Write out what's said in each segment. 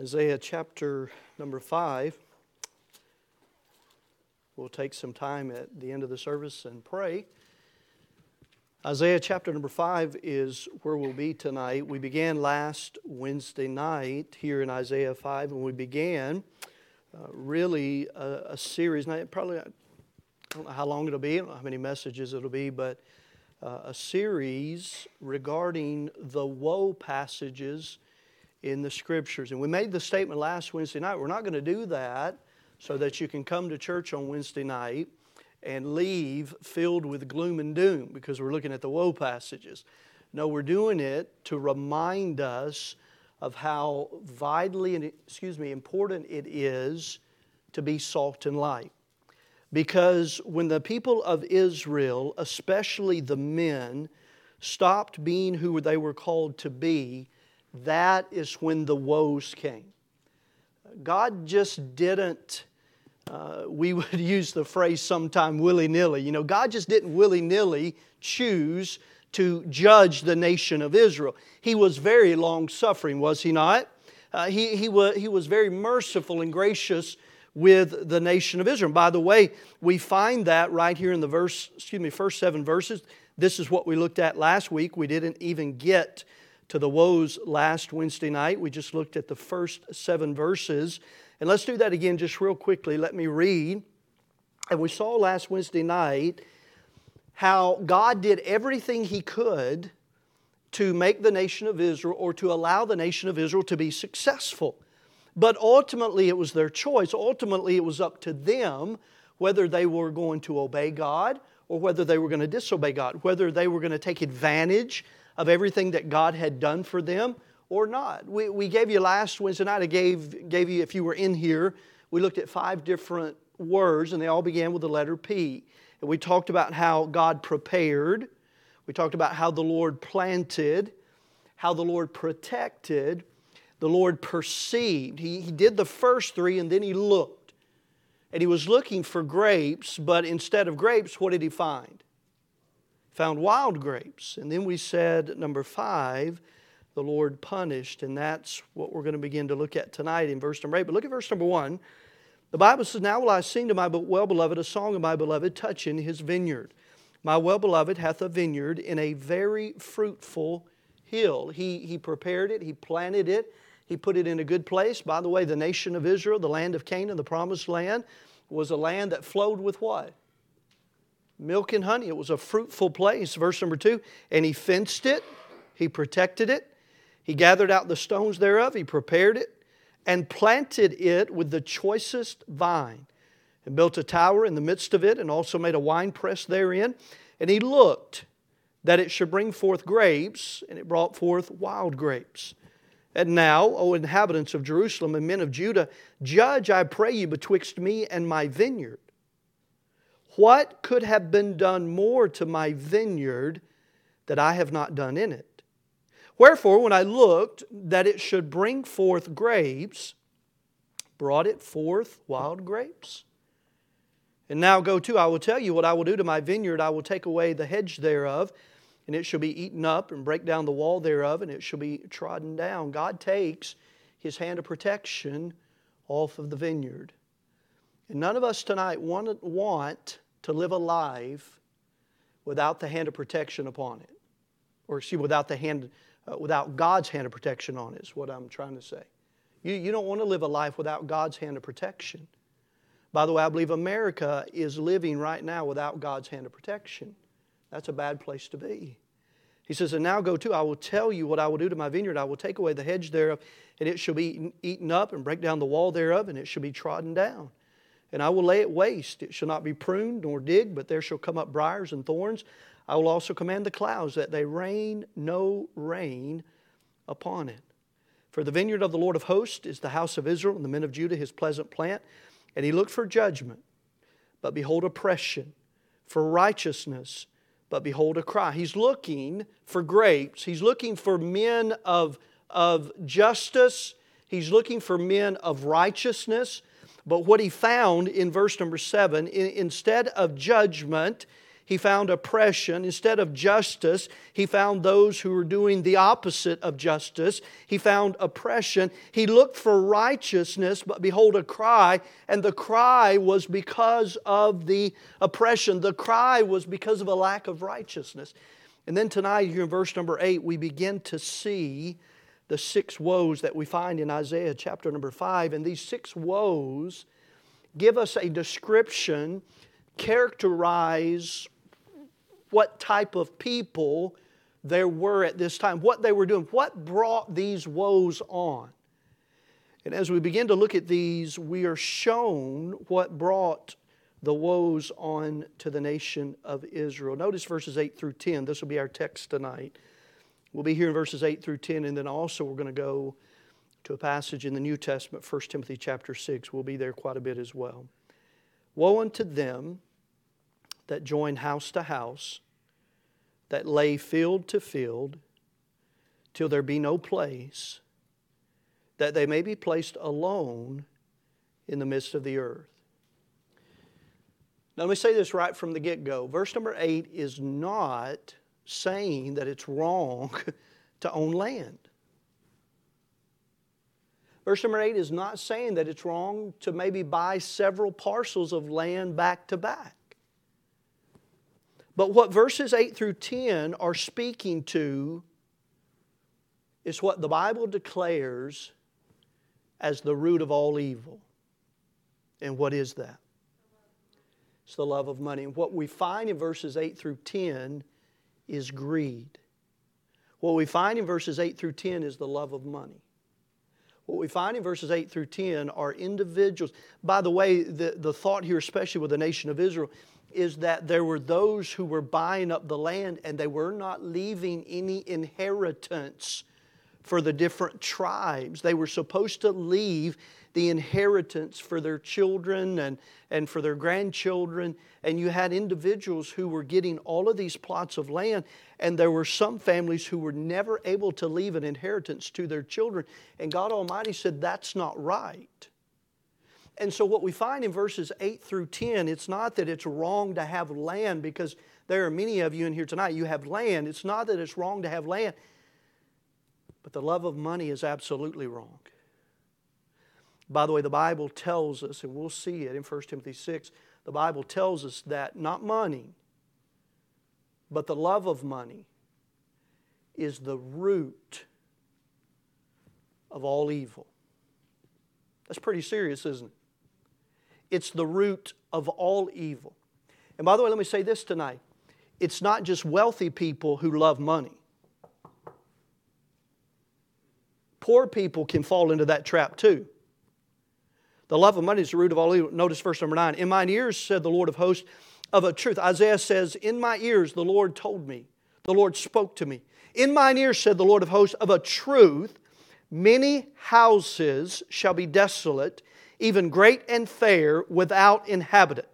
Isaiah chapter number 5. We'll take some time at the end of the service and pray. Isaiah chapter number 5 is where we'll be tonight. We began last Wednesday night here in Isaiah 5, and we began uh, really a, a, series. Now, probably, I don't know how long it'll be, I don't know how many messages it'll be, but uh, a series regarding the woe passages in the scriptures. And we made the statement last Wednesday night we're not going to do that so that you can come to church on Wednesday night and leave filled with gloom and doom because we're looking at the woe passages. No, we're doing it to remind us of how vitally and excuse me important it is to be salt and light. Because when the people of Israel, especially the men, stopped being who they were called to be, that is when the woes came. God just didn't, uh, we would use the phrase sometime willy nilly. You know, God just didn't willy nilly choose to judge the nation of Israel. He was very long suffering, was he not? Uh, he, he, was, he was very merciful and gracious with the nation of Israel. By the way, we find that right here in the verse, excuse me, first seven verses. This is what we looked at last week. We didn't even get to the woes last Wednesday night. We just looked at the first seven verses. And let's do that again just real quickly. Let me read. And we saw last Wednesday night how God did everything He could to make the nation of Israel or to allow the nation of Israel to be successful. But ultimately, it was their choice. Ultimately, it was up to them whether they were going to obey God or whether they were going to disobey God, whether they were going to take advantage of everything that God had done for them or not. We, we gave you last Wednesday night, I gave, gave you, if you were in here, we looked at five different words, and they all began with the letter P. And we talked about how God prepared, we talked about how the Lord planted, how the Lord protected, the Lord perceived. He, he did the first three, and then he looked. And he was looking for grapes, but instead of grapes, what did he find? Found wild grapes. And then we said, number five, the Lord punished. And that's what we're going to begin to look at tonight in verse number eight. But look at verse number one. The Bible says, Now will I sing to my well beloved a song of my beloved touching his vineyard. My well beloved hath a vineyard in a very fruitful hill. He, he prepared it, he planted it, he put it in a good place. By the way, the nation of Israel, the land of Canaan, the promised land, was a land that flowed with what? Milk and honey. It was a fruitful place. Verse number two, and he fenced it, he protected it, he gathered out the stones thereof, he prepared it, and planted it with the choicest vine, and built a tower in the midst of it, and also made a wine press therein. And he looked that it should bring forth grapes, and it brought forth wild grapes. And now, O inhabitants of Jerusalem and men of Judah, judge, I pray you, betwixt me and my vineyard. What could have been done more to my vineyard that I have not done in it? Wherefore, when I looked that it should bring forth grapes, brought it forth wild grapes. And now go to, I will tell you what I will do to my vineyard. I will take away the hedge thereof, and it shall be eaten up, and break down the wall thereof, and it shall be trodden down. God takes his hand of protection off of the vineyard. And none of us tonight want, want to live a life without the hand of protection upon it. Or, excuse without the hand, uh, without God's hand of protection on it, is what I'm trying to say. You, you don't want to live a life without God's hand of protection. By the way, I believe America is living right now without God's hand of protection. That's a bad place to be. He says, And now go to, I will tell you what I will do to my vineyard. I will take away the hedge thereof, and it shall be eaten, eaten up, and break down the wall thereof, and it shall be trodden down. And I will lay it waste. It shall not be pruned nor digged, but there shall come up briars and thorns. I will also command the clouds that they rain no rain upon it. For the vineyard of the Lord of hosts is the house of Israel, and the men of Judah his pleasant plant. And he looked for judgment, but behold oppression, for righteousness, but behold a cry. He's looking for grapes. He's looking for men of, of justice. He's looking for men of righteousness. But what he found in verse number seven, instead of judgment, he found oppression. Instead of justice, he found those who were doing the opposite of justice. He found oppression. He looked for righteousness, but behold, a cry, and the cry was because of the oppression. The cry was because of a lack of righteousness. And then tonight, here in verse number eight, we begin to see the six woes that we find in Isaiah chapter number five. And these six woes give us a description, characterize what type of people there were at this time, what they were doing, what brought these woes on. And as we begin to look at these, we are shown what brought the woes on to the nation of Israel. Notice verses 8 through 10. This will be our text tonight. We'll be here in verses 8 through 10, and then also we're going to go to a passage in the New Testament, 1 Timothy chapter 6. We'll be there quite a bit as well. Woe unto them that join house to house, that lay field to field, till there be no place, that they may be placed alone in the midst of the earth. Now, let me say this right from the get go. Verse number eight is not saying that it's wrong to own land. Verse number eight is not saying that it's wrong to maybe buy several parcels of land back to back. But what verses 8 through 10 are speaking to is what the Bible declares as the root of all evil. And what is that? It's the love of money. And what we find in verses 8 through 10 is greed. What we find in verses 8 through 10 is the love of money. What we find in verses 8 through 10 are individuals. By the way, the, the thought here, especially with the nation of Israel, is that there were those who were buying up the land and they were not leaving any inheritance for the different tribes. They were supposed to leave the inheritance for their children and, and for their grandchildren. And you had individuals who were getting all of these plots of land, and there were some families who were never able to leave an inheritance to their children. And God Almighty said, That's not right. And so, what we find in verses 8 through 10, it's not that it's wrong to have land because there are many of you in here tonight, you have land. It's not that it's wrong to have land, but the love of money is absolutely wrong. By the way, the Bible tells us, and we'll see it in 1 Timothy 6, the Bible tells us that not money, but the love of money is the root of all evil. That's pretty serious, isn't it? It's the root of all evil. And by the way, let me say this tonight it's not just wealthy people who love money. Poor people can fall into that trap too. The love of money is the root of all evil. Notice verse number nine. In mine ears, said the Lord of hosts, of a truth. Isaiah says, In my ears the Lord told me, the Lord spoke to me. In mine ears, said the Lord of hosts, of a truth, many houses shall be desolate, even great and fair, without inhabitant.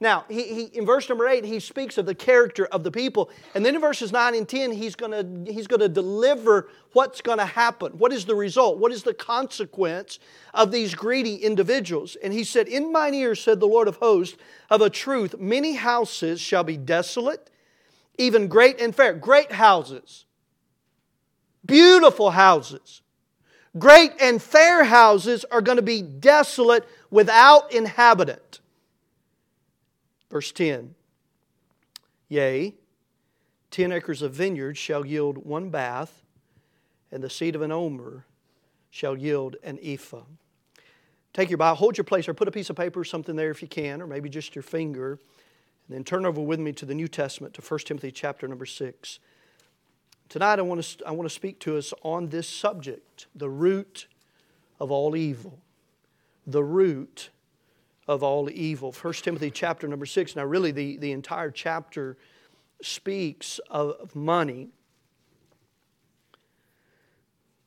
Now, he, he, in verse number 8, he speaks of the character of the people. And then in verses 9 and 10, he's going he's to deliver what's going to happen. What is the result? What is the consequence of these greedy individuals? And he said, In mine ears, said the Lord of hosts, of a truth, many houses shall be desolate, even great and fair. Great houses, beautiful houses Great and fair houses are going to be desolate without inhabitant. Verse 10 Yea, ten acres of vineyard shall yield one bath, and the seed of an omer shall yield an ephah. Take your Bible, hold your place, or put a piece of paper or something there if you can, or maybe just your finger, and then turn over with me to the New Testament, to 1 Timothy chapter number 6. Tonight, I want, to, I want to speak to us on this subject the root of all evil. The root of all evil. 1 Timothy chapter number 6. Now, really, the, the entire chapter speaks of money.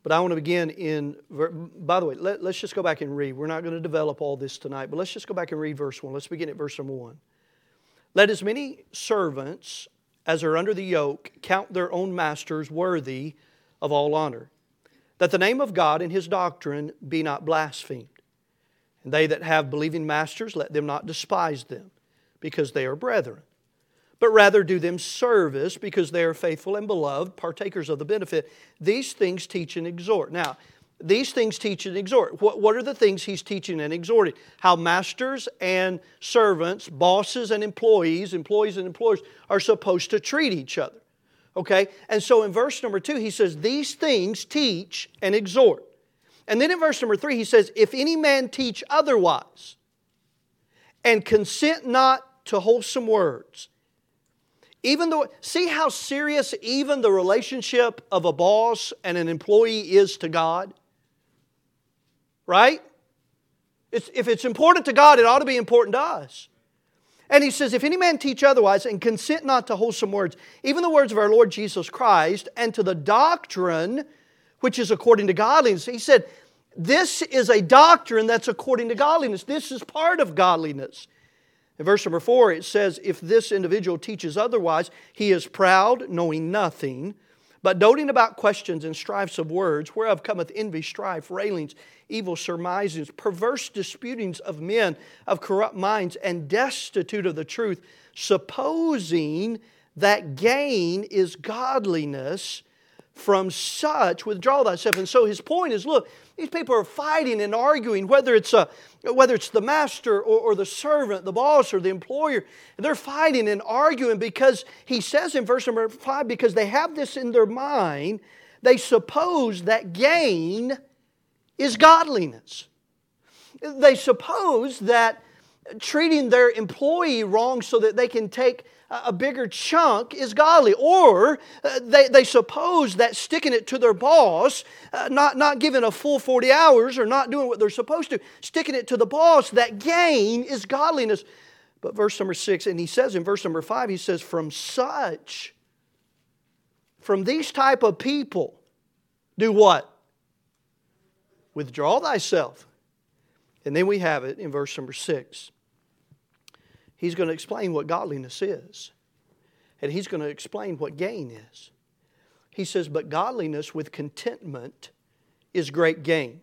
But I want to begin in, by the way, let, us just go back and read. We're not going to develop all this tonight, but let's just go back and read verse 1. Let's begin at verse number 1. Let as many servants as are under the yoke, count their own masters worthy of all honor, that the name of God and his doctrine be not blasphemed. And they that have believing masters, let them not despise them, because they are brethren. but rather do them service because they are faithful and beloved, partakers of the benefit. These things teach and exhort. Now, these things teach and exhort. What, what are the things he's teaching and exhorting? How masters and servants, bosses and employees, employees and employers are supposed to treat each other. Okay? And so in verse number two, he says, These things teach and exhort. And then in verse number three, he says, If any man teach otherwise, and consent not to wholesome words, even though, see how serious even the relationship of a boss and an employee is to God? Right? It's, if it's important to God, it ought to be important to us. And he says, If any man teach otherwise and consent not to wholesome words, even the words of our Lord Jesus Christ, and to the doctrine which is according to godliness, he said, This is a doctrine that's according to godliness. This is part of godliness. In verse number four, it says, If this individual teaches otherwise, he is proud, knowing nothing, but doting about questions and strifes of words, whereof cometh envy, strife, railings, evil surmisings, perverse disputings of men of corrupt minds, and destitute of the truth, supposing that gain is godliness. From such withdraw thyself. And so his point is look, these people are fighting and arguing, whether it's, a, whether it's the master or, or the servant, the boss or the employer. They're fighting and arguing because he says in verse number five, because they have this in their mind, they suppose that gain is godliness. They suppose that treating their employee wrong so that they can take a bigger chunk is godly. Or uh, they, they suppose that sticking it to their boss, uh, not, not giving a full 40 hours or not doing what they're supposed to, sticking it to the boss, that gain is godliness. But verse number six, and he says in verse number five, he says, From such, from these type of people, do what? Withdraw thyself. And then we have it in verse number six he's going to explain what godliness is. And he's going to explain what gain is. He says, But godliness with contentment is great gain.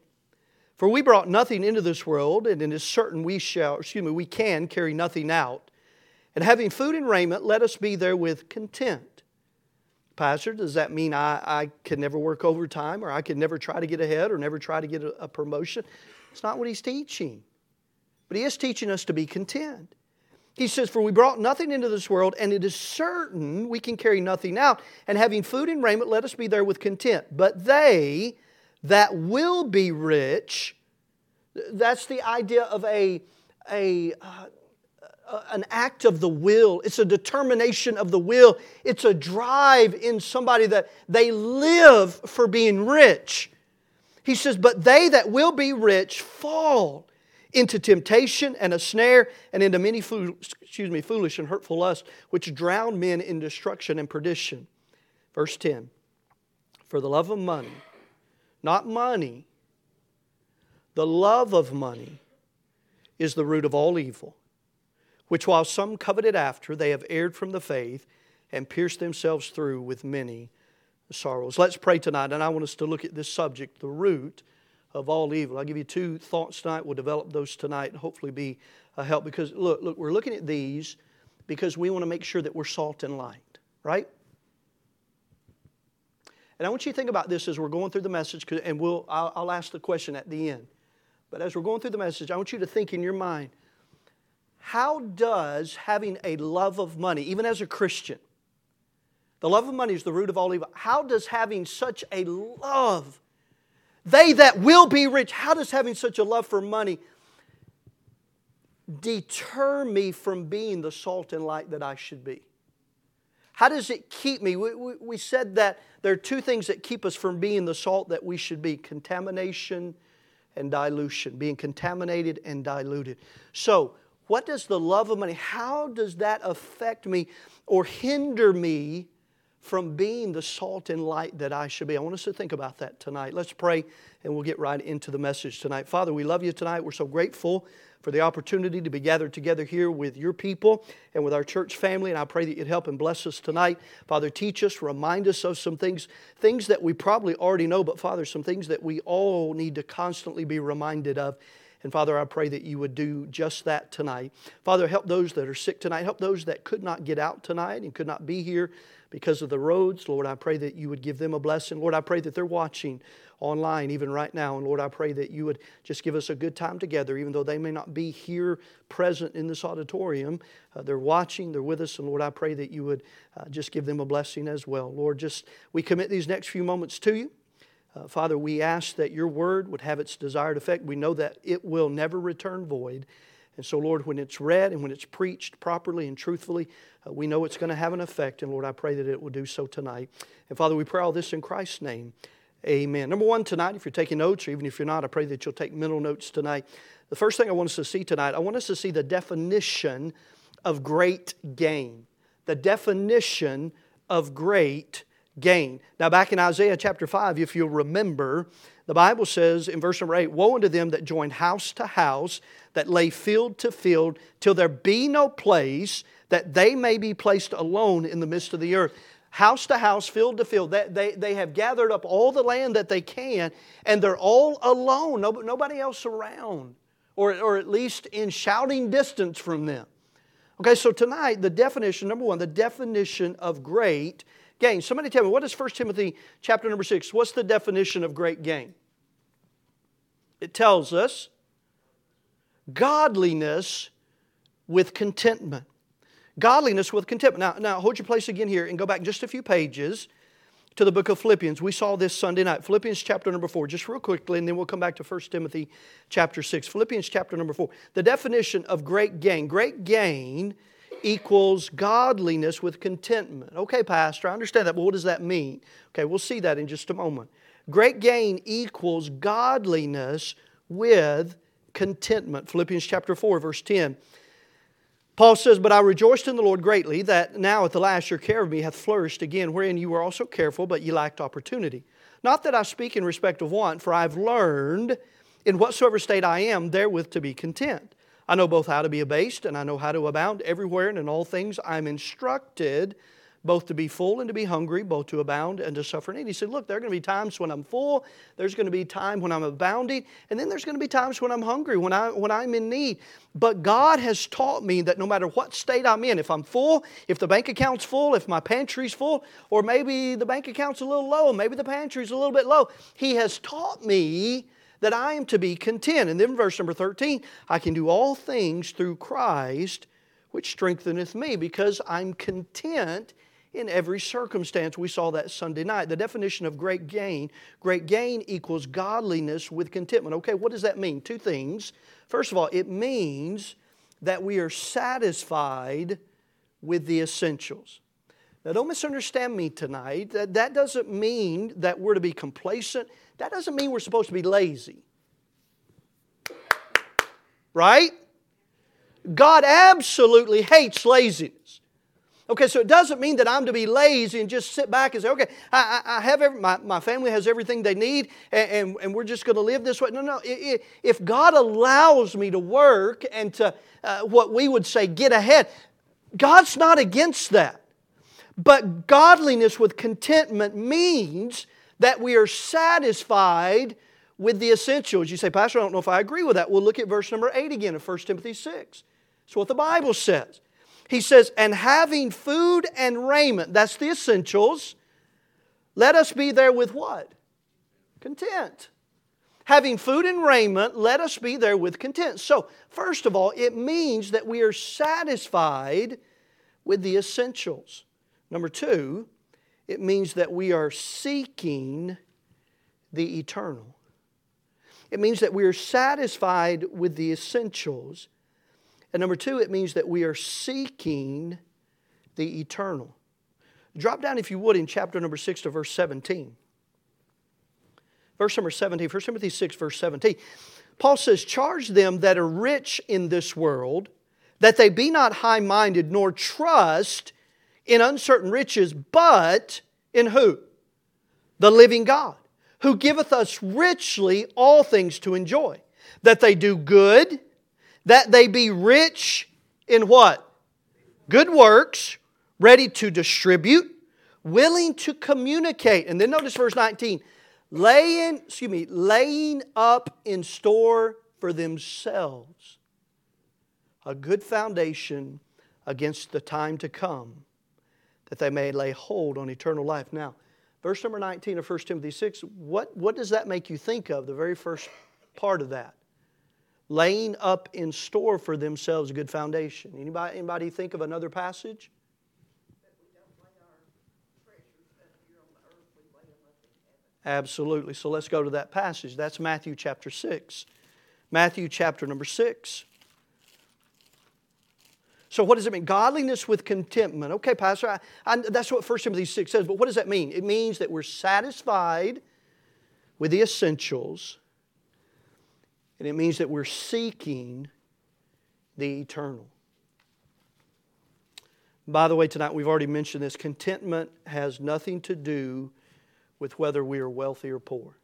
For we brought nothing into this world, and it is certain we shall, excuse me, we can carry nothing out. And having food and raiment, let us be there with content. Pastor, does that mean I, I can never work overtime or I can never try to get ahead or never try to get a, a promotion? It's not what he's teaching. But he is teaching us to be content. He says, For we brought nothing into this world, and it is certain we can carry nothing out. And having food and raiment, let us be there with content. But they that will be rich, that's the idea of a, a uh, an act of the will. It's a determination of the will. It's a drive in somebody that they live for being rich. He says, But they that will be rich fall into temptation and a snare and into many excuse me, foolish and hurtful lusts, which drown men in destruction and perdition. Verse 10 For the love of money, not money, the love of money is the root of all evil, which while some coveted after, they have erred from the faith and pierced themselves through with many sorrows. Let's pray tonight, and I want us to look at this subject, the root of all evil. I'll give you two thoughts tonight. We'll develop those tonight and hopefully be a help. Because look, look, we're looking at these because we want to make sure that we're salt and light, right? And I want you to think about this as we're going through the message, and we'll, I'll, I'll ask the question at the end. But as we're going through the message, I want you to think in your mind how does having a love of money, even as a Christian, the love of money is the root of all evil, how does having such a love they that will be rich. How does having such a love for money deter me from being the salt and light that I should be? How does it keep me? We, we, we, said that there are two things that keep us from being the salt that we should be contamination and dilution, being contaminated and diluted. So, what does the love of money, how does that affect me or hinder me from being the salt and light that I should be. I want us to think about that tonight. Let's pray and we'll get right into the message tonight. Father, we love you tonight. We're so grateful for the opportunity to be gathered together here with your people and with our church family. And I pray that you'd help and bless us tonight. Father, teach us, remind us of some things, things that we probably already know, but Father, some things that we all need to constantly be reminded of. And Father, I pray that you would do just that tonight. Father, help those that are sick tonight. Help those that could not get out tonight and could not be here because of the roads. Lord, I pray that you would give them a blessing. Lord, I pray that they're watching online even right now. And Lord, I pray that you would just give us a good time together, even though they may not be here present in this auditorium. Uh, they're watching, they're with us. And Lord, I pray that you would uh, just give them a blessing as well. Lord, just we commit these next few moments to you. Uh, Father, we ask that your word would have its desired effect. We know that it will never return void. And so, Lord, when it's read and when it's preached properly and truthfully, uh, we know it's going to have an effect. And Lord, I pray that it will do so tonight. And Father, we pray all this in Christ's name. Amen. Number one tonight, if you're taking notes, or even if you're not, I pray that you'll take mental notes tonight. The first thing I want us to see tonight, I want us to see the definition of great gain. The definition of great gain. Now, back in Isaiah chapter 5, if you'll remember, the Bible says in verse number 8 Woe unto them that join house to house, that lay field to field, till there be no place that they may be placed alone in the midst of the earth. House to house, field to field. They, they, they have gathered up all the land that they can, and they're all alone, nobody else around, or, or at least in shouting distance from them. Okay, so tonight, the definition, number one, the definition of great gain. Somebody tell me, what is 1 Timothy chapter number 6? What's the definition of great gain? It tells us godliness with contentment. Godliness with contentment. Now, now hold your place again here and go back just a few pages to the book of Philippians. We saw this Sunday night. Philippians chapter number 4, just real quickly, and then we'll come back to 1 Timothy chapter 6. Philippians chapter number 4. The definition of great gain. Great gain equals godliness with contentment. Okay, Pastor, I understand that, but what does that mean? Okay, we'll see that in just a moment. Great gain equals godliness with contentment. Philippians chapter 4, verse 10. Paul says, But I rejoiced in the Lord greatly that now at the last your care of me hath flourished again, wherein you were also careful, but ye lacked opportunity. Not that I speak in respect of want, for I have learned in whatsoever state I am therewith to be content. I know both how to be abased and I know how to abound everywhere and in all things I'm instructed both to be full and to be hungry, both to abound and to suffer need. He said, Look, there are going to be times when I'm full, there's going to be time when I'm abounding, and then there's going to be times when I'm hungry, when, I, when I'm in need. But God has taught me that no matter what state I'm in, if I'm full, if the bank account's full, if my pantry's full, or maybe the bank account's a little low, maybe the pantry's a little bit low, He has taught me that I am to be content. And then verse number 13, I can do all things through Christ, which strengtheneth me, because I'm content in every circumstance. We saw that Sunday night. The definition of great gain great gain equals godliness with contentment. Okay, what does that mean? Two things. First of all, it means that we are satisfied with the essentials. Now, don't misunderstand me tonight. That, doesn't mean that we're to be complacent. That doesn't mean we're supposed to be lazy. Right? God absolutely hates laziness. Okay, so it doesn't mean that I'm to be lazy and just sit back and say, okay, I, I have every, my, my family has everything they need and, and, and we're just going to live this way. No, no. If God allows me to work and to, uh, what we would say, get ahead, God's not against that. But godliness with contentment means that we are satisfied with the essentials. You say, Pastor, I don't know if I agree with that. Well, look at verse number 8 again of 1 Timothy 6. That's what the Bible says. He says, and having food and raiment, that's the essentials, let us be there with what? Content. Having food and raiment, let us be there with content. So, first of all, it means that we are satisfied with the essentials. Number two, it means that we are seeking the eternal. It means that we are satisfied with the essentials and number two, it means that we are seeking the eternal. Drop down, if you would, in chapter number 6 to verse 17. Verse number 17, 1 Timothy 6, verse 17. Paul says, Charge them that are rich in this world, that they be not high minded, nor trust in uncertain riches, but in who? The living God, who giveth us richly all things to enjoy. That they do good that they be rich in what? Good works, ready to distribute, willing to communicate. And then notice verse 19 laying, excuse me, laying up in store for themselves a good foundation against the time to come, that they may lay hold on eternal life. Now, verse number 19 of 1 Timothy 6, what, what does that make you think of, the very first part of that? Laying up in store for themselves a good foundation. Anybody, anybody think of another passage? Absolutely. So let's go to that passage. That's Matthew chapter 6. Matthew chapter number 6. So, what does it mean? Godliness with contentment. Okay, Pastor, I, I, that's what 1 Timothy 6 says, but what does that mean? It means that we're satisfied with the essentials, and it means that we're seeking the eternal. By the way, tonight we've already mentioned this contentment has nothing to do with whether we are wealthy or poor.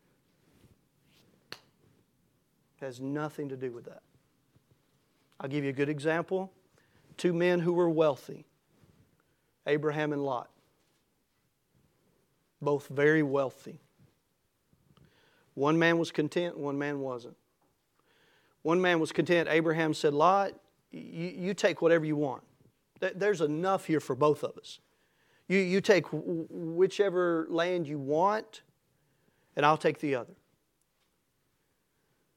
It has nothing to do with that. I'll give you a good example. Two men who were wealthy Abraham and Lot. Both very wealthy. One man was content, one man wasn't. One man was content. Abraham said, Lot, you, you take whatever you want. There's enough here for both of us. You, you take whichever land you want, and I'll take the other.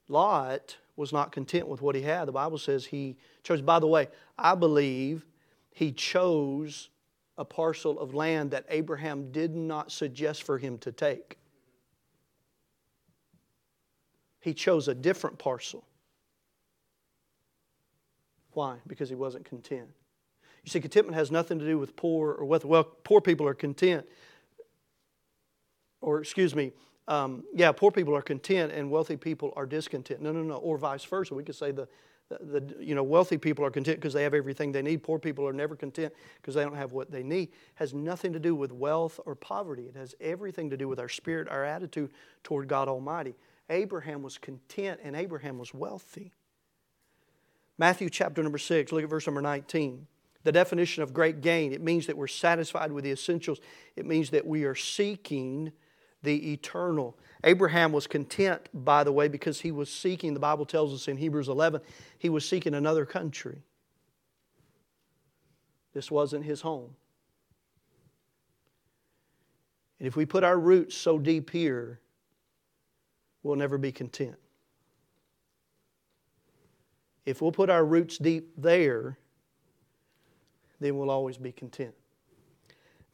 Lot was not content with what he had. The Bible says he chose, by the way, I believe he chose a parcel of land that Abraham did not suggest for him to take. He chose a different parcel. Why? Because he wasn't content. You see, contentment has nothing to do with poor or wealth. Well, poor people are content. Or, excuse me, um, yeah, poor people are content and wealthy people are discontent. No, no, no. Or vice versa. We could say the, the, the you know, wealthy people are content because they have everything they need. Poor people are never content because they don't have what they need. It has nothing to do with wealth or poverty. It has everything to do with our spirit, our attitude toward God Almighty. Abraham was content and Abraham was wealthy. Matthew chapter number 6, look at verse number 19 the definition of great gain. It means that we're satisfied with the essentials, it means that we are seeking the eternal. Abraham was content, by the way, because he was seeking, the Bible tells us in Hebrews 11, he was seeking another country. This wasn't his home. And if we put our roots so deep here, we'll never be content. If we'll put our roots deep there, then we'll always be content.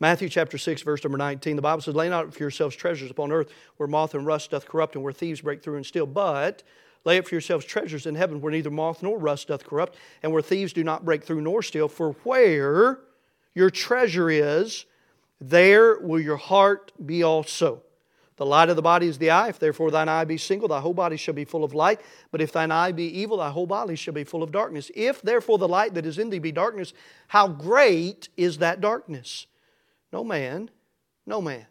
Matthew chapter 6, verse number 19, the Bible says, Lay not for yourselves treasures upon earth where moth and rust doth corrupt and where thieves break through and steal, but lay up for yourselves treasures in heaven where neither moth nor rust doth corrupt and where thieves do not break through nor steal. For where your treasure is, there will your heart be also. The light of the body is the eye. If therefore thine eye be single, thy whole body shall be full of light. But if thine eye be evil, thy whole body shall be full of darkness. If therefore the light that is in thee be darkness, how great is that darkness? No man, no man,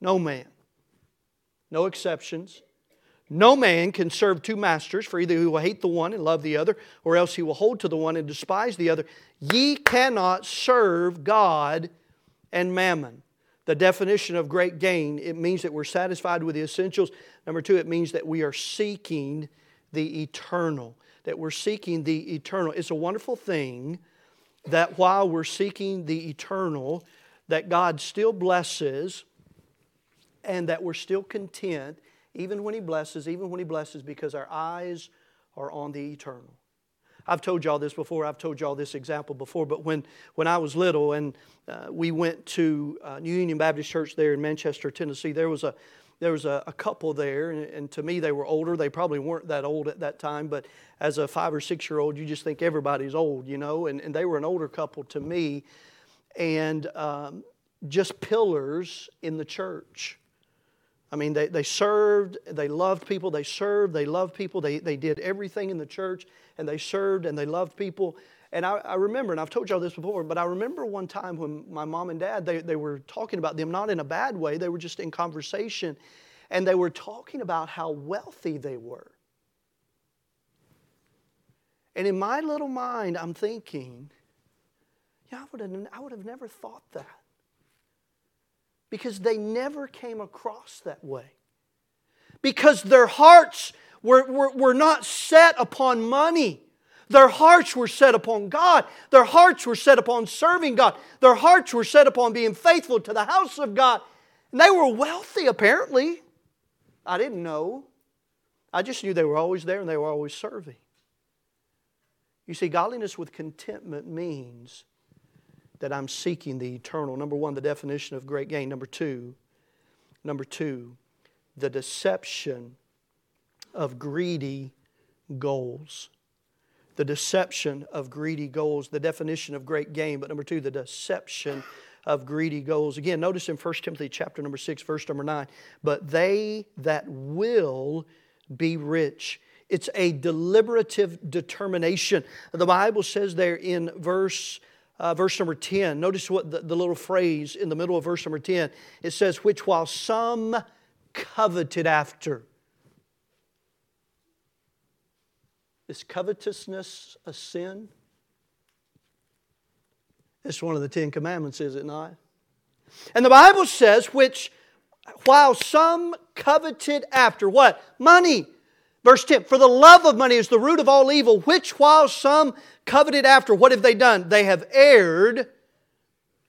no man, no exceptions. No man can serve two masters, for either he will hate the one and love the other, or else he will hold to the one and despise the other. Ye cannot serve God and mammon the definition of great gain, it means that we're satisfied with the essentials. Number two, it means that we are seeking the eternal, that we're seeking the eternal. It's a wonderful thing that while we're seeking the eternal, that God still blesses and that we're still content even when He blesses, even when He blesses because our eyes are on the eternal. I've told y'all this before. I've told y'all this example before. But when, when I was little and uh, we went to uh, New Union Baptist Church there in Manchester, Tennessee, there was a there was a, a couple there, and, and, to me they were older. They probably weren't that old at that time, but as a five or six year old, you just think everybody's old, you know. And, and they were an older couple to me, and um, just pillars in the church. I mean, they, they served, they loved people, they served, they loved people, they, they did everything in the church, and they served and they loved people. And I, I, remember, and I've told y'all this before, but I remember one time when my mom and dad, they, they were talking about them, not in a bad way, they were just in conversation, and they were talking about how wealthy they were. And in my little mind, I'm thinking, yeah, I would have, I would have never thought that because they never came across that way. Because their hearts were, were, were not set upon money. Their hearts were set upon God. Their hearts were set upon serving God. Their hearts were set upon being faithful to the house of God. And they were wealthy, apparently. I didn't know. I just knew they were always there and they were always serving. You see, godliness with contentment means that I'm seeking the eternal. Number one, the definition of great gain. Number two, number two, the deception of greedy goals. The deception of greedy goals, the definition of great gain, but number two, the deception of greedy goals. Again, notice in 1 Timothy chapter number 6, verse number 9, but they that will be rich. It's a deliberative determination. The Bible says there in verse uh, verse number 10. Notice what the, the little phrase in the middle of verse number 10 it says, Which while some coveted after. Is covetousness a sin? It's one of the Ten Commandments, is it not? And the Bible says, which while some coveted after what? Money. Verse 10 For the love of money is the root of all evil, which while some coveted after, what have they done? They have erred,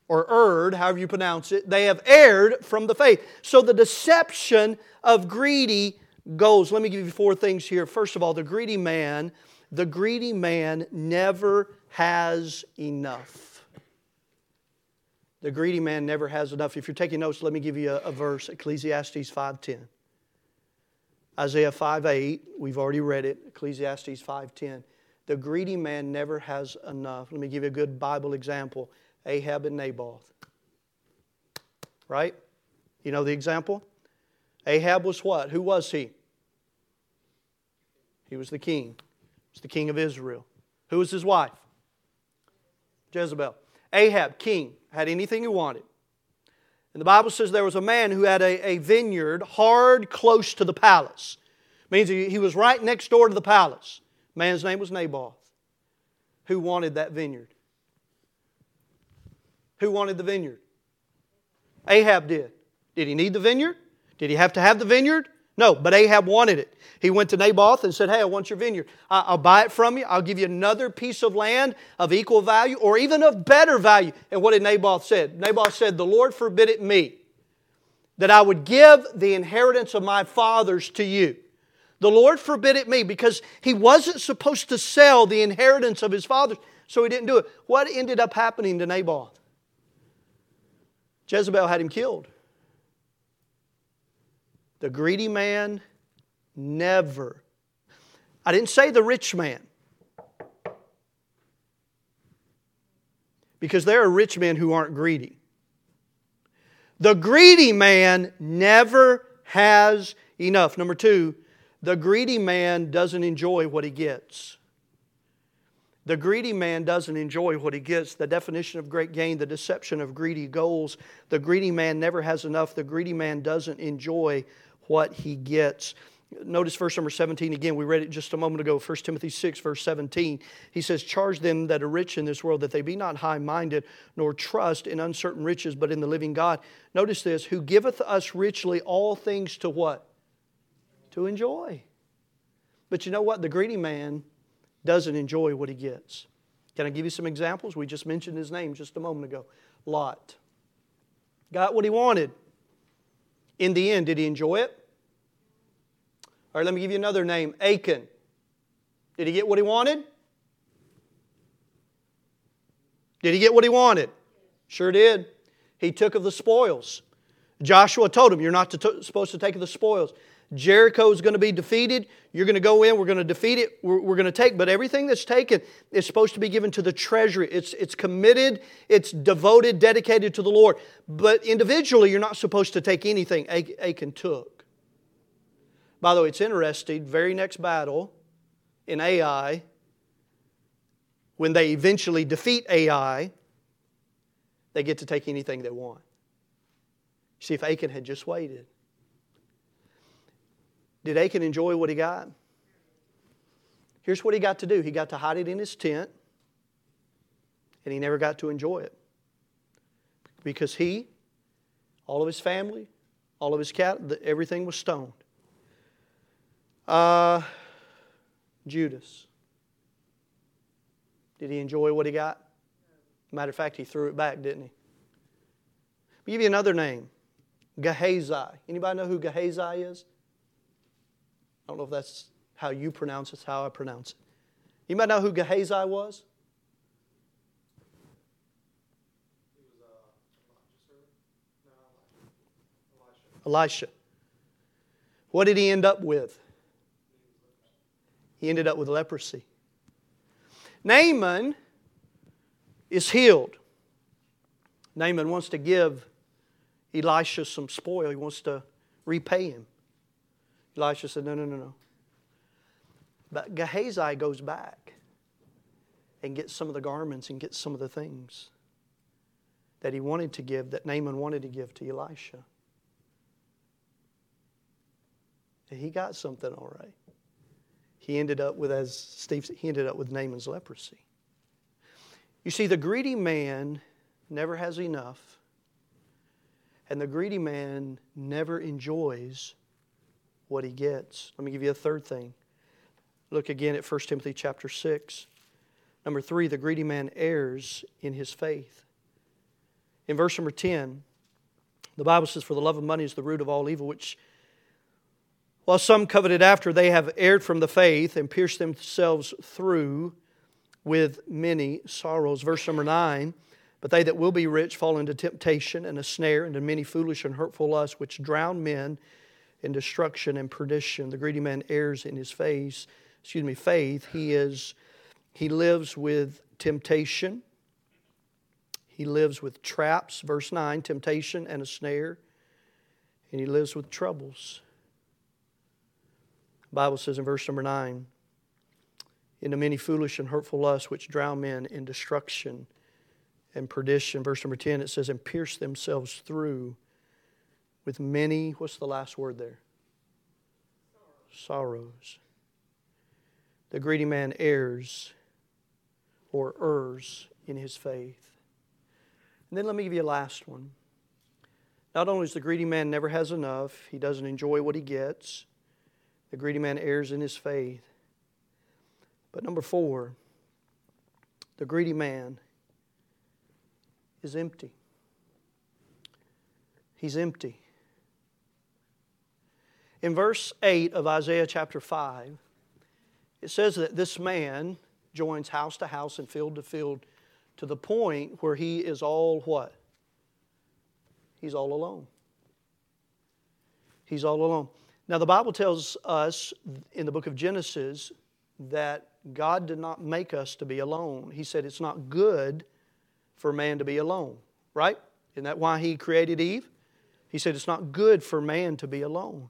or erred, however you pronounce it, they have erred from the faith. So the deception of greedy goals. Let me give you four things here. First of all, the greedy man, the greedy man never has enough. The greedy man never has enough. If you're taking notes, let me give you a, a verse, Ecclesiastes 5.10. Isaiah 5.8, we've already read it, Ecclesiastes 5.10. The greedy man never has enough. Let me give you a good Bible example. Ahab and Naboth. Right? You know the example? Ahab was what? Who was he? He was the king. He was the king of Israel. Who was his wife? Jezebel. Ahab, king, had anything he wanted. And the Bible says there was a man who had a, a vineyard hard close to the palace. Means he, he was right next door to the palace. Man's name was Naboth. Who wanted that vineyard? Who wanted the vineyard? Ahab did. Did he need the vineyard? Did he have to have the vineyard? No, but Ahab wanted it. He went to Naboth and said, Hey, I want your vineyard. I'll buy it from you. I'll give you another piece of land of equal value or even of better value. And what did Naboth said? Naboth said, The Lord forbid it me that I would give the inheritance of my fathers to you. The Lord forbid it me because he wasn't supposed to sell the inheritance of his fathers, so he didn't do it. What ended up happening to Naboth? Jezebel had him killed. The greedy man never. I didn't say the rich man. Because there are rich men who aren't greedy. The greedy man never has enough. Number two, the greedy man doesn't enjoy what he gets. The greedy man doesn't enjoy what he gets. The definition of great gain, the deception of greedy goals. The greedy man never has enough. The greedy man doesn't enjoy what he gets. Notice verse number 17 again. We read it just a moment ago, 1 Timothy 6, verse 17. He says, Charge them that are rich in this world that they be not high minded, nor trust in uncertain riches, but in the living God. Notice this, who giveth us richly all things to what? To enjoy. But you know what? The greedy man doesn't enjoy what he gets. Can I give you some examples? We just mentioned his name just a moment ago Lot. Got what he wanted. In the end, did he enjoy it? All right, let me give you another name Achan. Did he get what he wanted? Did he get what he wanted? Sure did. He took of the spoils. Joshua told him, You're not to t- supposed to take of the spoils. Jericho is going to be defeated. You're going to go in. We're going to defeat it. We're, we're, going to take. But everything that's taken is supposed to be given to the treasury. It's, it's committed, it's devoted, dedicated to the Lord. But individually, you're not supposed to take anything. Achan took. By the way, it's interesting. Very next battle in Ai, when they eventually defeat Ai, they get to take anything they want. See, if Achan had just waited, did Achan enjoy what he got? Here's what he got to do he got to hide it in his tent, and he never got to enjoy it. Because he, all of his family, all of his cat, everything was stoned. Uh, Judas. Did he enjoy what he got? Matter of fact, he threw it back, didn't he? Give you another name. Gehazi. Anybody know who Gehazi is? I don't know if that's how you pronounce it, it's how I pronounce it. You might know who Gehazi was? Elisha. What did he end up with? He ended up with leprosy. Naaman is healed. Naaman wants to give Elisha some spoil, he wants to repay him. Elisha said, No, no, no, no. But Gehazi goes back and gets some of the garments and gets some of the things that he wanted to give, that Naaman wanted to give to Elisha. And he got something all right. He ended up with, as Steve he ended up with Naaman's leprosy. You see, the greedy man never has enough, and the greedy man never enjoys what he gets. Let me give you a third thing. Look again at 1 Timothy chapter 6. Number three, the greedy man errs in his faith. In verse number 10, the Bible says, For the love of money is the root of all evil, which while some coveted after, they have erred from the faith and pierced themselves through with many sorrows. Verse number 9 But they that will be rich fall into temptation and a snare into many foolish and hurtful lusts, which drown men in destruction and perdition. The greedy man errs in his face, excuse me, faith. He is he lives with temptation. He lives with traps, verse 9, temptation and a snare. And he lives with troubles. Bible says in verse number 9, into many foolish and hurtful lusts which drown men in destruction and perdition. Verse number 10, it says, and pierce themselves through with many, what's the last word there? Sorrows. The greedy man errs or errs in his faith. And then let me give you a last one. Not only is the greedy man never has enough, he doesn't enjoy what he gets, the greedy man errs in his faith. But number four, the greedy man is empty. He's empty. In verse 8 of Isaiah chapter 5, it says that this man joins house to house and field to field to the point where he is all what? He's all alone. He's all alone. Now, the Bible tells us in the book of Genesis that God did not make us to be alone. He said it's not good for man to be alone, right? Isn't that why He created Eve? He said it's not good for man to be alone.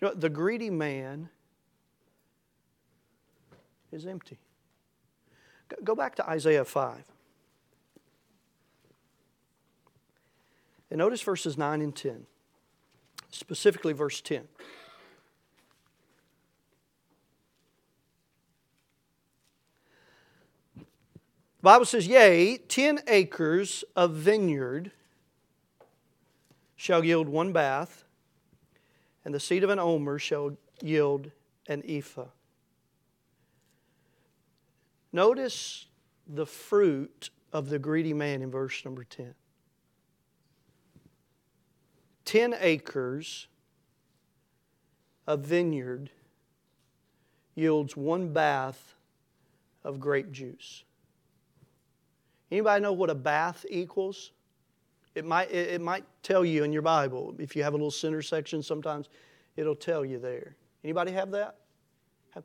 You know, the greedy man is empty. Go back to Isaiah 5. And notice verses 9 and 10 specifically verse 10. The Bible says, Yea, ten acres of vineyard shall yield one bath, and the seed of an omer shall yield an ephah. Notice the fruit of the greedy man in verse number 10. 10 acres of vineyard yields one bath of grape juice. Anybody know what a bath equals? It might, it might tell you in your Bible. If you have a little center section, sometimes it'll tell you there. Anybody have that? Have?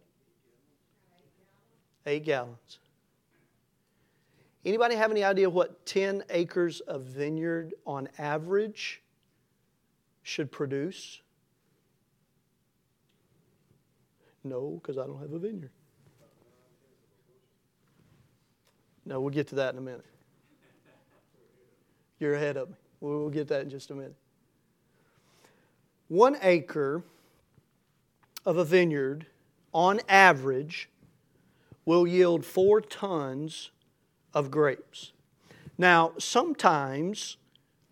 Eight gallons. Anybody have any idea what 10 acres of vineyard on average should produce? No, because I don't have a vineyard. No, we'll get to that in a minute. You're ahead of me. We'll get that in just a minute. One acre of a vineyard, on average, will yield four tons of grapes. Now, sometimes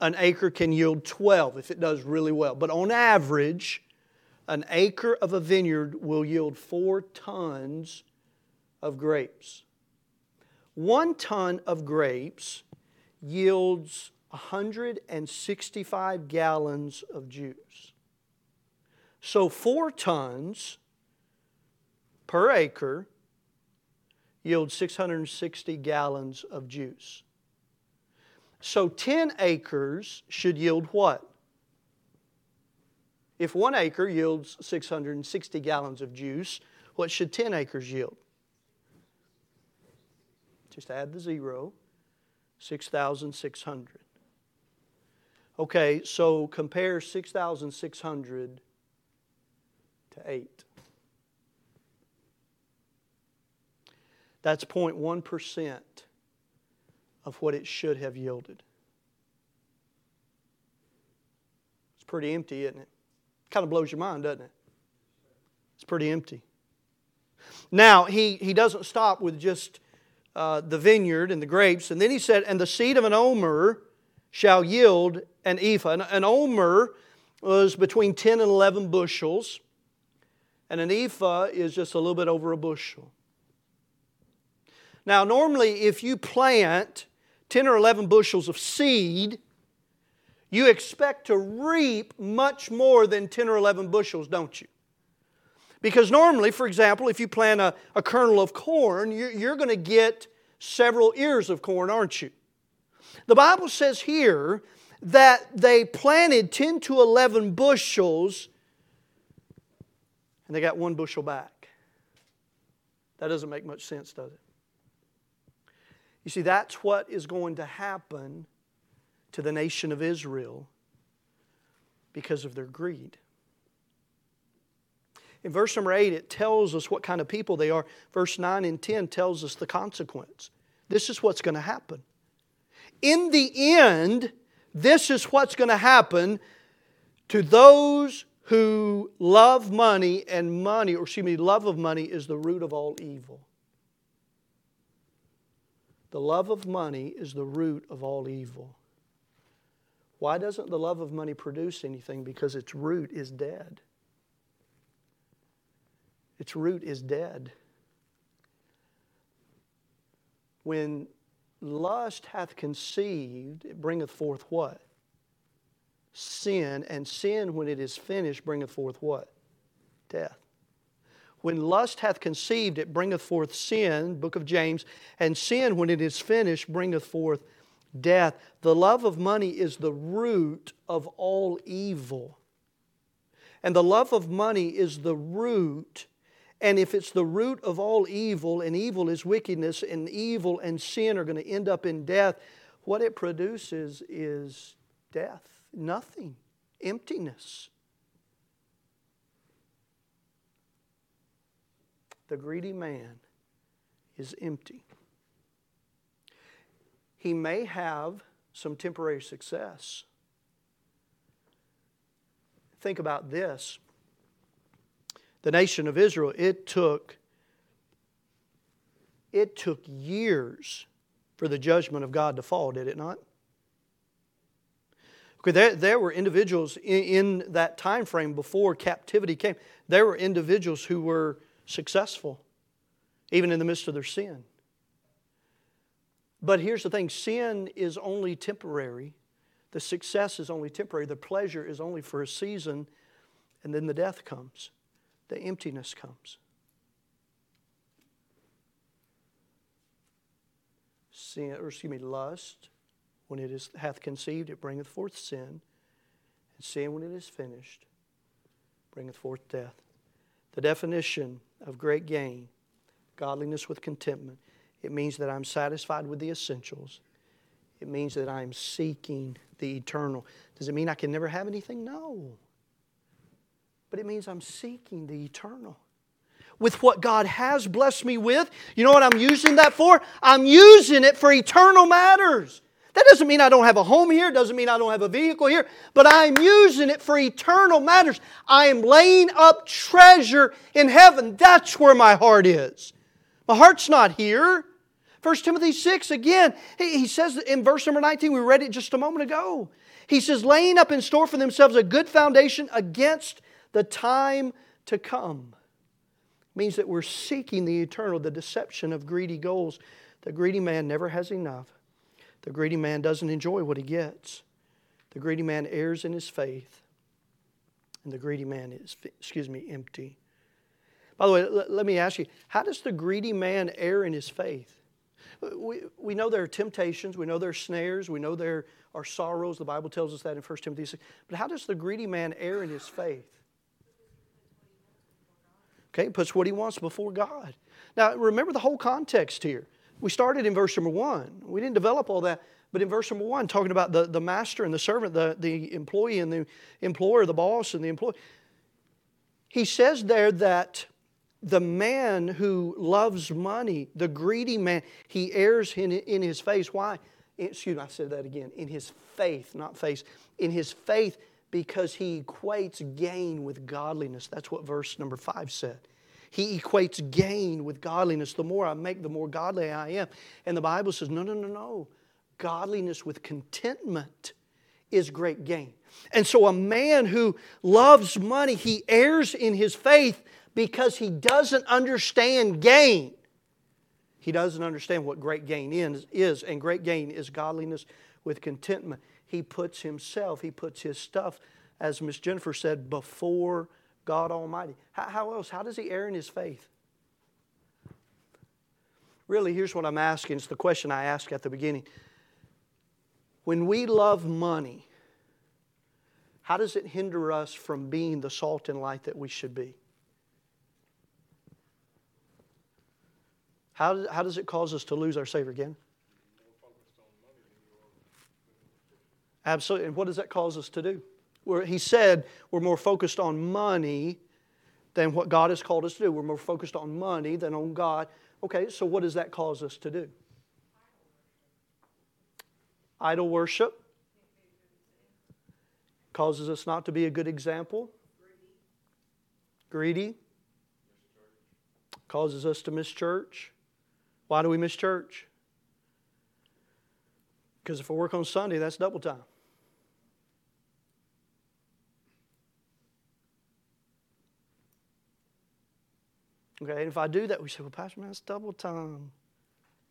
an acre can yield 12 if it does really well. But on average, an acre of a vineyard will yield four tons of grapes. One ton of grapes yields 165 gallons of juice. So, four tons per acre yield 660 gallons of juice. So 10 acres should yield what? If one acre yields 660 gallons of juice, what should 10 acres yield? Just add the zero 6,600. Okay, so compare 6,600 to 8. That's 0.1% of what it should have yielded. It's pretty empty, isn't it? Kind of blows your mind, doesn't it? It's pretty empty. Now, he, he doesn't stop with just uh, the vineyard and the grapes, and then he said, And the seed of an omer shall yield an ephah. An, an omer was between 10 and 11 bushels, and an ephah is just a little bit over a bushel. Now, normally, if you plant 10 or 11 bushels of seed, you expect to reap much more than 10 or 11 bushels, don't you? Because normally, for example, if you plant a, a kernel of corn, you're, you're going to get several ears of corn, aren't you? The Bible says here that they planted 10 to 11 bushels and they got one bushel back. That doesn't make much sense, does it? You see, that's what is going to happen to the nation of Israel because of their greed. In verse number 8, it tells us what kind of people they are. Verse 9 and 10 tells us the consequence. This is what's going to happen. In the end, this is what's going to happen to those who love money, and money, or excuse me, love of money is the root of all evil. The love of money is the root of all evil. Why doesn't the love of money produce anything? Because its root is dead. Its root is dead. When lust hath conceived, it bringeth forth what? Sin. And sin, when it is finished, bringeth forth what? Death. When lust hath conceived, it bringeth forth sin, book of James, and sin, when it is finished, bringeth forth death. The love of money is the root of all evil. And the love of money is the root. And if it's the root of all evil, and evil is wickedness, and evil and sin are going to end up in death, what it produces is death, nothing, emptiness. The greedy man is empty. He may have some temporary success. Think about this. The nation of Israel, it took it took years for the judgment of God to fall, did it not? Okay, there, there were individuals in, in that time frame before captivity came. There were individuals who were successful, even in the midst of their sin. But here's the thing sin is only temporary, the success is only temporary, the pleasure is only for a season, and then the death comes, the emptiness comes. Sin, or excuse me, lust, when it is, hath conceived, it bringeth forth sin. And sin, when it is finished, bringeth forth death. The definition of great gain, godliness with contentment, it means that I'm satisfied with the essentials. It means that I'm seeking the eternal. Does it mean I can never have anything? No. But it means I'm seeking the eternal. With what God has blessed me with, you know what I'm using that for? I'm using it for eternal matters. That doesn't mean I don't have a home here, doesn't mean I don't have a vehicle here, but I'm using it for eternal matters. I am laying up treasure in heaven. That's where my heart is. My heart's not here. 1 Timothy 6, again, he says in verse number 19, we read it just a moment ago. He says, laying up in store for themselves a good foundation against the time to come. means that we're seeking the eternal, the deception of greedy goals. The greedy man never has enough. The greedy man doesn't enjoy what he gets. The greedy man errs in his faith. And the greedy man is, excuse me, empty. By the way, let, let me ask you how does the greedy man err in his faith? We, we know there are temptations, we know there are snares, we know there are sorrows. The Bible tells us that in 1 Timothy 6. But how does the greedy man err in his faith? Okay, puts what he wants before God. Now, remember the whole context here. We started in verse number one. We didn't develop all that, but in verse number one, talking about the, the master and the servant, the, the employee and the employer, the boss and the employee, he says there that the man who loves money, the greedy man, he errs in, in his face. Why? Excuse me, I said that again. In his faith, not face. In his faith, because he equates gain with godliness. That's what verse number five said. He equates gain with godliness. The more I make, the more godly I am. And the Bible says, no, no, no, no. Godliness with contentment is great gain. And so a man who loves money, he errs in his faith because he doesn't understand gain. He doesn't understand what great gain is, and great gain is godliness with contentment. He puts himself, he puts his stuff, as Miss Jennifer said, before God Almighty. How, how else? How does he err in his faith? Really, here's what I'm asking. It's the question I asked at the beginning. When we love money, how does it hinder us from being the salt and light that we should be? How, how does it cause us to lose our Savior again? Absolutely. And what does that cause us to do? Where he said we're more focused on money than what God has called us to do. We're more focused on money than on God. Okay, so what does that cause us to do? Idol worship causes us not to be a good example. Greedy causes us to miss church. Why do we miss church? Because if I work on Sunday, that's double time. Okay, and if I do that, we say, well, Pastor, man, that's double time.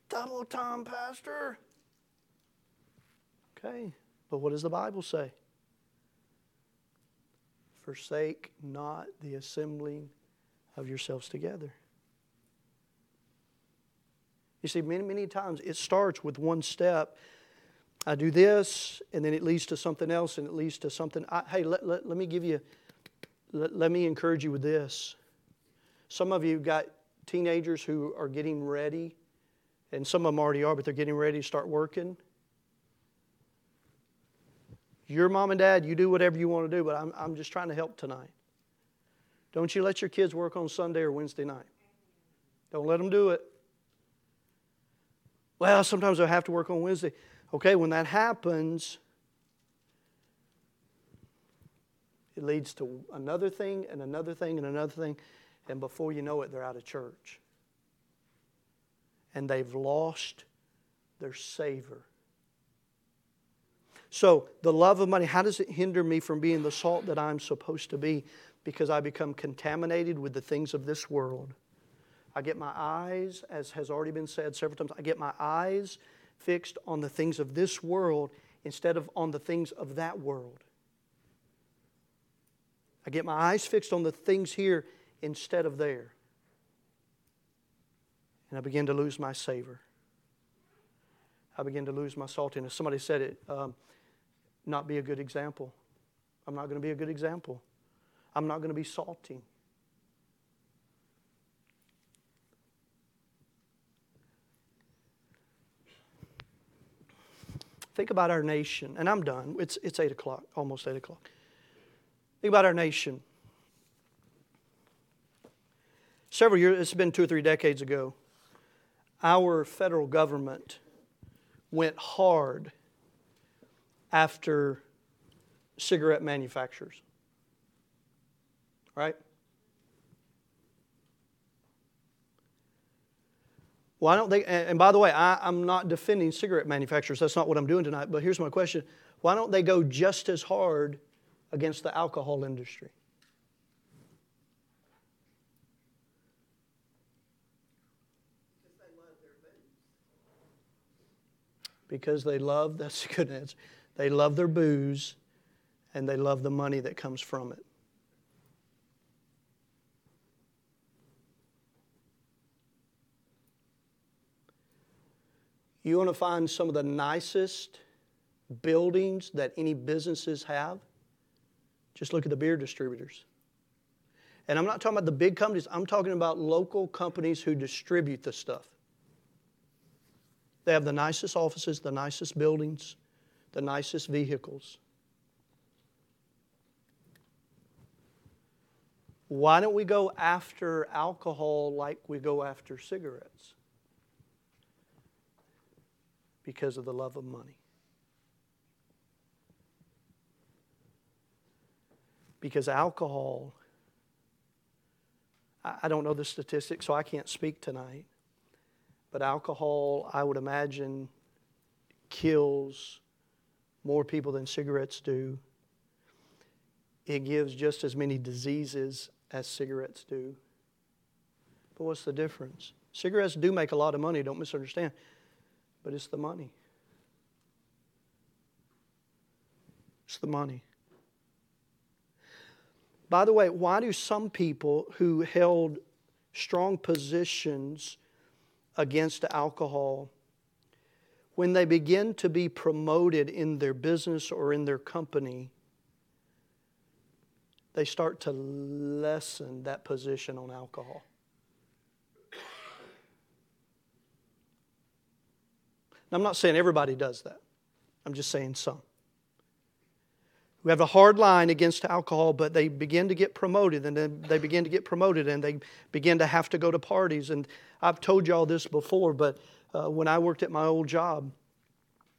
Double time, Pastor. Okay, but what does the Bible say? Forsake not the assembling of yourselves together. You see, many, many times it starts with one step. I do this, and then it leads to something else, and it leads to something. I, hey, let, let, let me give you, let, let me encourage you with this. Some of you got teenagers who are getting ready, and some of them already are, but they're getting ready to start working. Your mom and dad, you do whatever you want to do, but I'm, I'm just trying to help tonight. Don't you let your kids work on Sunday or Wednesday night. Don't let them do it. Well, sometimes I have to work on Wednesday. Okay, when that happens, it leads to another thing and another thing and another thing. And before you know it, they're out of church. And they've lost their savor. So, the love of money, how does it hinder me from being the salt that I'm supposed to be? Because I become contaminated with the things of this world. I get my eyes, as has already been said several times, I get my eyes fixed on the things of this world instead of on the things of that world. I get my eyes fixed on the things here instead of there. And I begin to lose my savor. I begin to lose my saltiness. Somebody said it, um, not be a good example. I'm not going to be a good example. I'm not going to be salty. Think about our nation, and I'm done. It's, it's 8 o'clock, almost 8 o'clock. Think about our nation. Several years, it's been two or three decades ago, our federal government went hard after cigarette manufacturers. Right? Why don't they, and by the way, I, am not defending cigarette manufacturers. That's not what I'm doing tonight. But here's my question Why don't they go just as hard against the alcohol industry? Because they love, that's a good answer. They love their booze and they love the money that comes from it. You want to find some of the nicest buildings that any businesses have? Just look at the beer distributors. And I'm not talking about the big companies, I'm talking about local companies who distribute the stuff. They have the nicest offices, the nicest buildings, the nicest vehicles. Why don't we go after alcohol like we go after cigarettes? Because of the love of money. Because alcohol, I don't know the statistics, so I can't speak tonight. But alcohol, I would imagine, kills more people than cigarettes do. It gives just as many diseases as cigarettes do. But what's the difference? Cigarettes do make a lot of money, don't misunderstand, but it's the money. It's the money. By the way, why do some people who held strong positions against alcohol, when they begin to be promoted in their business or in their company, they start to lessen that position on alcohol? Now, I'm not saying everybody does that, I'm just saying some who have a hard line against alcohol, but they begin to get promoted, and then they begin to get promoted, and they begin to have to go to parties. And I've told y'all this before, but uh, when I worked at my old job,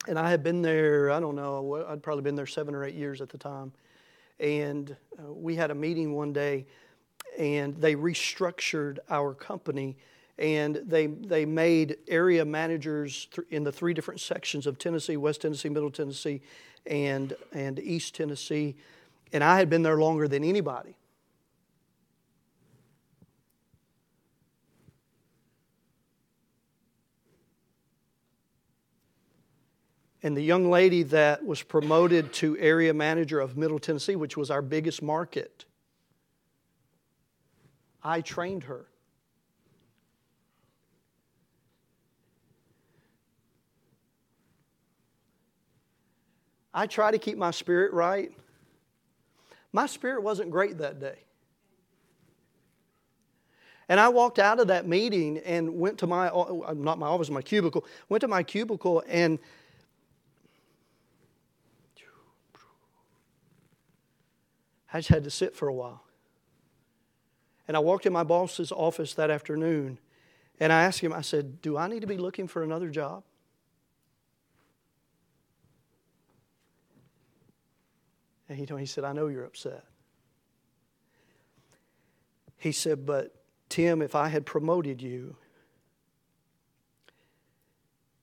and I had been there, I don't know, I'd probably been there seven or eight years at the time. And uh, we had a meeting one day, and they restructured our company and they, they made area managers in the three different sections of Tennessee West Tennessee, Middle Tennessee, and, and East Tennessee. And I had been there longer than anybody. And the young lady that was promoted to area manager of Middle Tennessee, which was our biggest market, I trained her. I try to keep my spirit right. My spirit wasn't great that day. And I walked out of that meeting and went to my, uh, not my office, my cubicle, went to my cubicle and I just had to sit for a while. And I walked in my boss's office that afternoon and I asked him, I said, Do I need to be looking for another job? And me, he said, I know you're upset. He said, but Tim, if I had promoted you,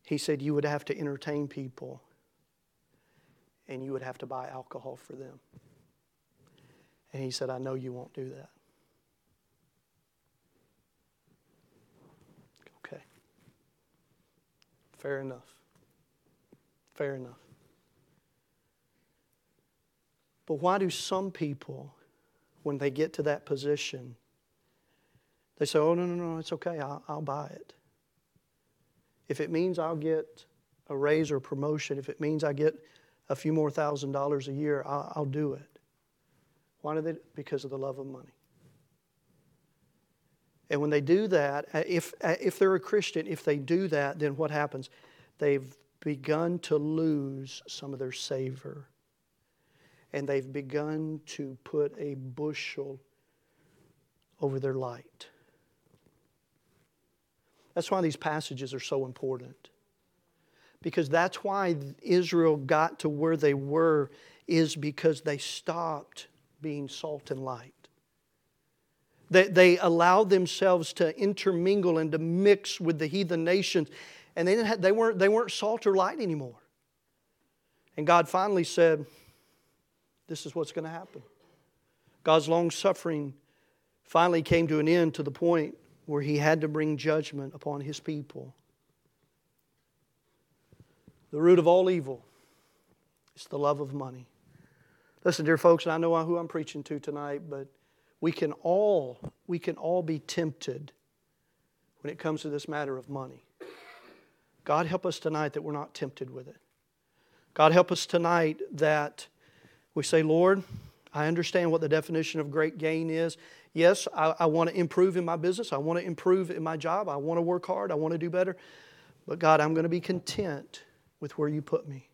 he said, you would have to entertain people and you would have to buy alcohol for them. And he said, I know you won't do that. Okay. Fair enough. Fair enough. But why do some people, when they get to that position, they say, oh, no, no, no, it's okay, I'll, I'll buy it. If it means I'll get a raise or a promotion, if it means I get a few more thousand dollars a year, I'll, I'll do it. Why do they? Because of the love of money. And when they do that, uh, if, uh, if they're a Christian, if they do that, then what happens? They've begun to lose some of their savor and they've begun to put a bushel over their light. That's why these passages are so important. Because that's why Israel got to where they were, is because they stopped being salt and light. They, they allowed themselves to intermingle and to mix with the heathen nations, and they, didn't have, they, weren't, they weren't salt or light anymore. And God finally said, this is what's going to happen. God's long suffering finally came to an end to the point where he had to bring judgment upon his people. The root of all evil is the love of money. Listen, dear folks, and I know who I'm preaching to tonight, but we can all we can all be tempted when it comes to this matter of money. God help us tonight that we're not tempted with it. God help us tonight that we say, Lord, I understand what the definition of great gain is. Yes, I, I want to improve in my business. I want to improve in my job. I want to work hard. I want to do better. But God, I'm going to be content with where you put me.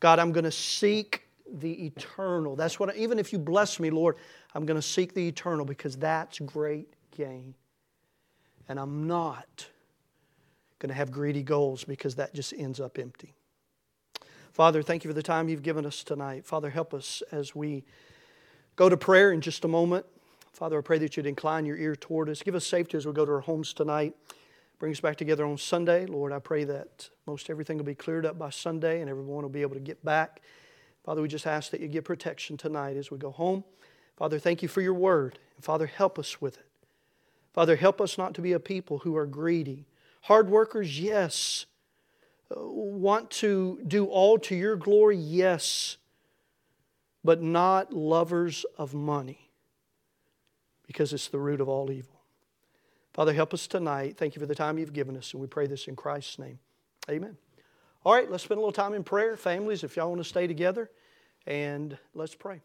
God, I'm going to seek the eternal. That's what, I, even if you bless me, Lord, I'm going to seek the eternal because that's great gain. And I'm not going to have greedy goals because that just ends up empty. Father, thank you for the time you've given us tonight. Father, help us as we go to prayer in just a moment. Father, I pray that you'd incline your ear toward us. Give us safety as we go to our homes tonight. Bring us back together on Sunday. Lord, I pray that most everything will be cleared up by Sunday and everyone will be able to get back. Father, we just ask that you give protection tonight as we go home. Father, thank you for your word. And Father, help us with it. Father, help us not to be a people who are greedy. Hard workers, yes. Want to do all to your glory, yes. But not lovers of money because it's the root of all evil. Father, help us tonight. Thank you for the time you've given us, and we pray this in Christ's name. Amen. All right, let's spend a little time in prayer. Families, if y'all want to stay together, and let's pray.